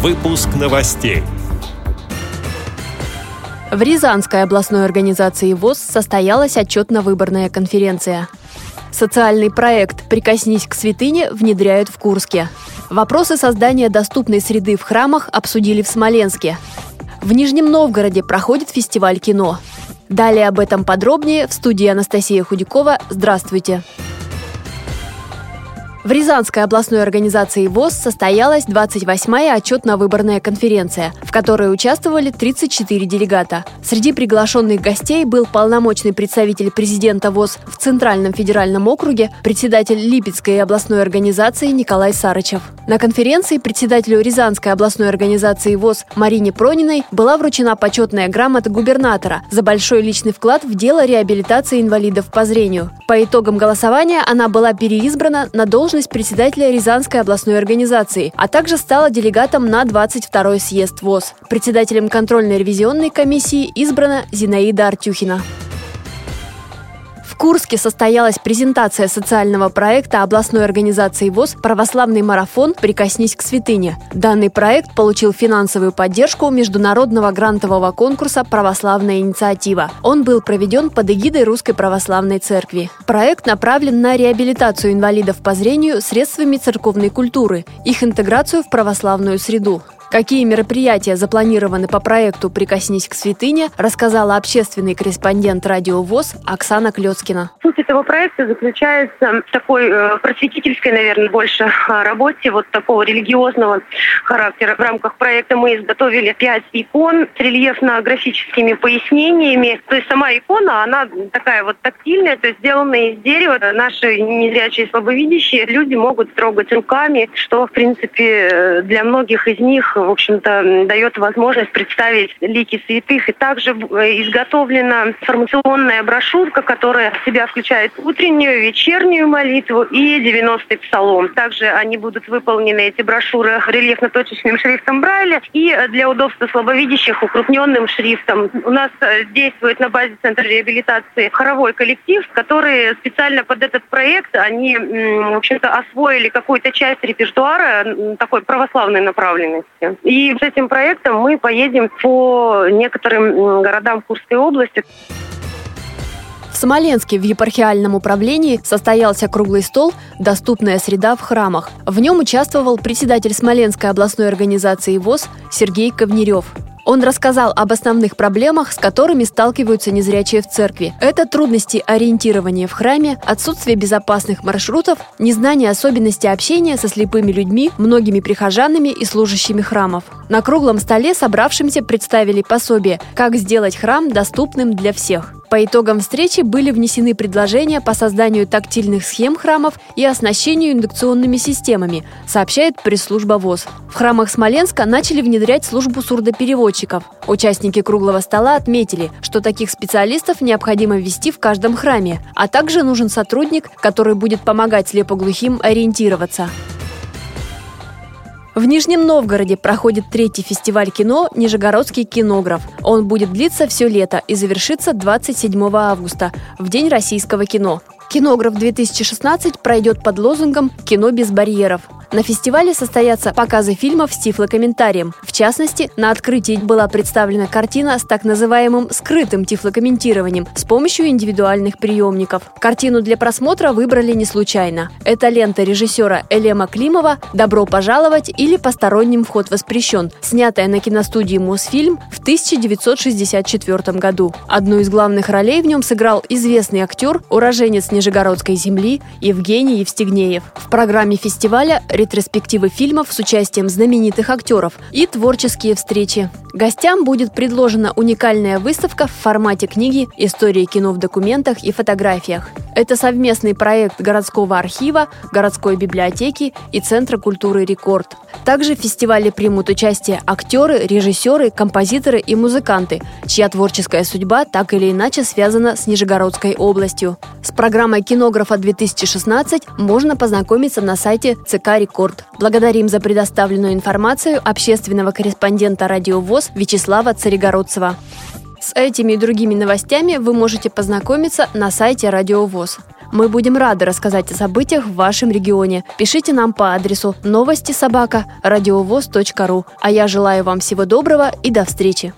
Выпуск новостей. В Рязанской областной организации ВОЗ состоялась отчетно-выборная конференция. Социальный проект «Прикоснись к святыне» внедряют в Курске. Вопросы создания доступной среды в храмах обсудили в Смоленске. В Нижнем Новгороде проходит фестиваль кино. Далее об этом подробнее в студии Анастасия Худякова. Здравствуйте! Здравствуйте! В Рязанской областной организации ВОЗ состоялась 28-я отчетно-выборная конференция, в которой участвовали 34 делегата. Среди приглашенных гостей был полномочный представитель президента ВОЗ в Центральном федеральном округе, председатель Липецкой областной организации Николай Сарычев. На конференции председателю Рязанской областной организации ВОЗ Марине Прониной была вручена почетная грамота губернатора за большой личный вклад в дело реабилитации инвалидов по зрению. По итогам голосования она была переизбрана на должность должность председателя Рязанской областной организации, а также стала делегатом на 22-й съезд ВОЗ. Председателем контрольно-ревизионной комиссии избрана Зинаида Артюхина. Курске состоялась презентация социального проекта областной организации ВОЗ «Православный марафон. Прикоснись к святыне». Данный проект получил финансовую поддержку международного грантового конкурса «Православная инициатива». Он был проведен под эгидой Русской Православной Церкви. Проект направлен на реабилитацию инвалидов по зрению средствами церковной культуры, их интеграцию в православную среду. Какие мероприятия запланированы по проекту «Прикоснись к святыне», рассказала общественный корреспондент радио ВОЗ Оксана Клецкина. Суть этого проекта заключается в такой э, просветительской, наверное, больше э, работе, вот такого религиозного характера. В рамках проекта мы изготовили пять икон с рельефно-графическими пояснениями. То есть сама икона, она такая вот тактильная, то есть сделанная из дерева. Наши незрячие слабовидящие люди могут трогать руками, что, в принципе, э, для многих из них в общем-то, дает возможность представить лики святых. И также э, изготовлена информационная брошюрка, которая в себя включает утреннюю, вечернюю молитву и 90-й псалом. Также они будут выполнены, эти брошюры, рельефно-точечным шрифтом Брайля и для удобства слабовидящих укрупненным шрифтом. У нас э, действует на базе Центра реабилитации хоровой коллектив, который специально под этот проект, они, в общем-то, освоили какую-то часть репертуара такой православной направленности. И с этим проектом мы поедем по некоторым городам Курской области. В Смоленске в епархиальном управлении состоялся круглый стол «Доступная среда в храмах». В нем участвовал председатель Смоленской областной организации ВОЗ Сергей Ковнерев. Он рассказал об основных проблемах, с которыми сталкиваются незрячие в церкви. Это трудности ориентирования в храме, отсутствие безопасных маршрутов, незнание особенностей общения со слепыми людьми, многими прихожанами и служащими храмов. На круглом столе собравшимся представили пособие «Как сделать храм доступным для всех». По итогам встречи были внесены предложения по созданию тактильных схем храмов и оснащению индукционными системами, сообщает пресс-служба ВОЗ. В храмах Смоленска начали внедрять службу сурдопереводчиков. Участники круглого стола отметили, что таких специалистов необходимо ввести в каждом храме, а также нужен сотрудник, который будет помогать слепоглухим ориентироваться. В Нижнем Новгороде проходит третий фестиваль кино «Нижегородский кинограф». Он будет длиться все лето и завершится 27 августа, в День российского кино. «Кинограф-2016» пройдет под лозунгом «Кино без барьеров». На фестивале состоятся показы фильмов с тифлокомментарием. В частности, на открытии была представлена картина с так называемым скрытым тифлокомментированием с помощью индивидуальных приемников. Картину для просмотра выбрали не случайно. Это лента режиссера Элема Климова «Добро пожаловать» или «Посторонним вход воспрещен», снятая на киностудии «Мосфильм» в 1964 году. Одну из главных ролей в нем сыграл известный актер, уроженец Нижегородской земли Евгений Евстигнеев. В программе фестиваля ретроспективы фильмов с участием знаменитых актеров и творческие встречи. Гостям будет предложена уникальная выставка в формате книги «История кино в документах и фотографиях». Это совместный проект городского архива, городской библиотеки и Центра культуры «Рекорд». Также в фестивале примут участие актеры, режиссеры, композиторы и музыканты, чья творческая судьба так или иначе связана с Нижегородской областью. С программой «Кинографа-2016» можно познакомиться на сайте ЦК «Рекорд». Благодарим за предоставленную информацию общественного корреспондента «Радио ВОЗ» Вячеслава Царегородцева. С этими и другими новостями вы можете познакомиться на сайте Радио ВОЗ. Мы будем рады рассказать о событиях в вашем регионе. Пишите нам по адресу новости собака ру. А я желаю вам всего доброго и до встречи.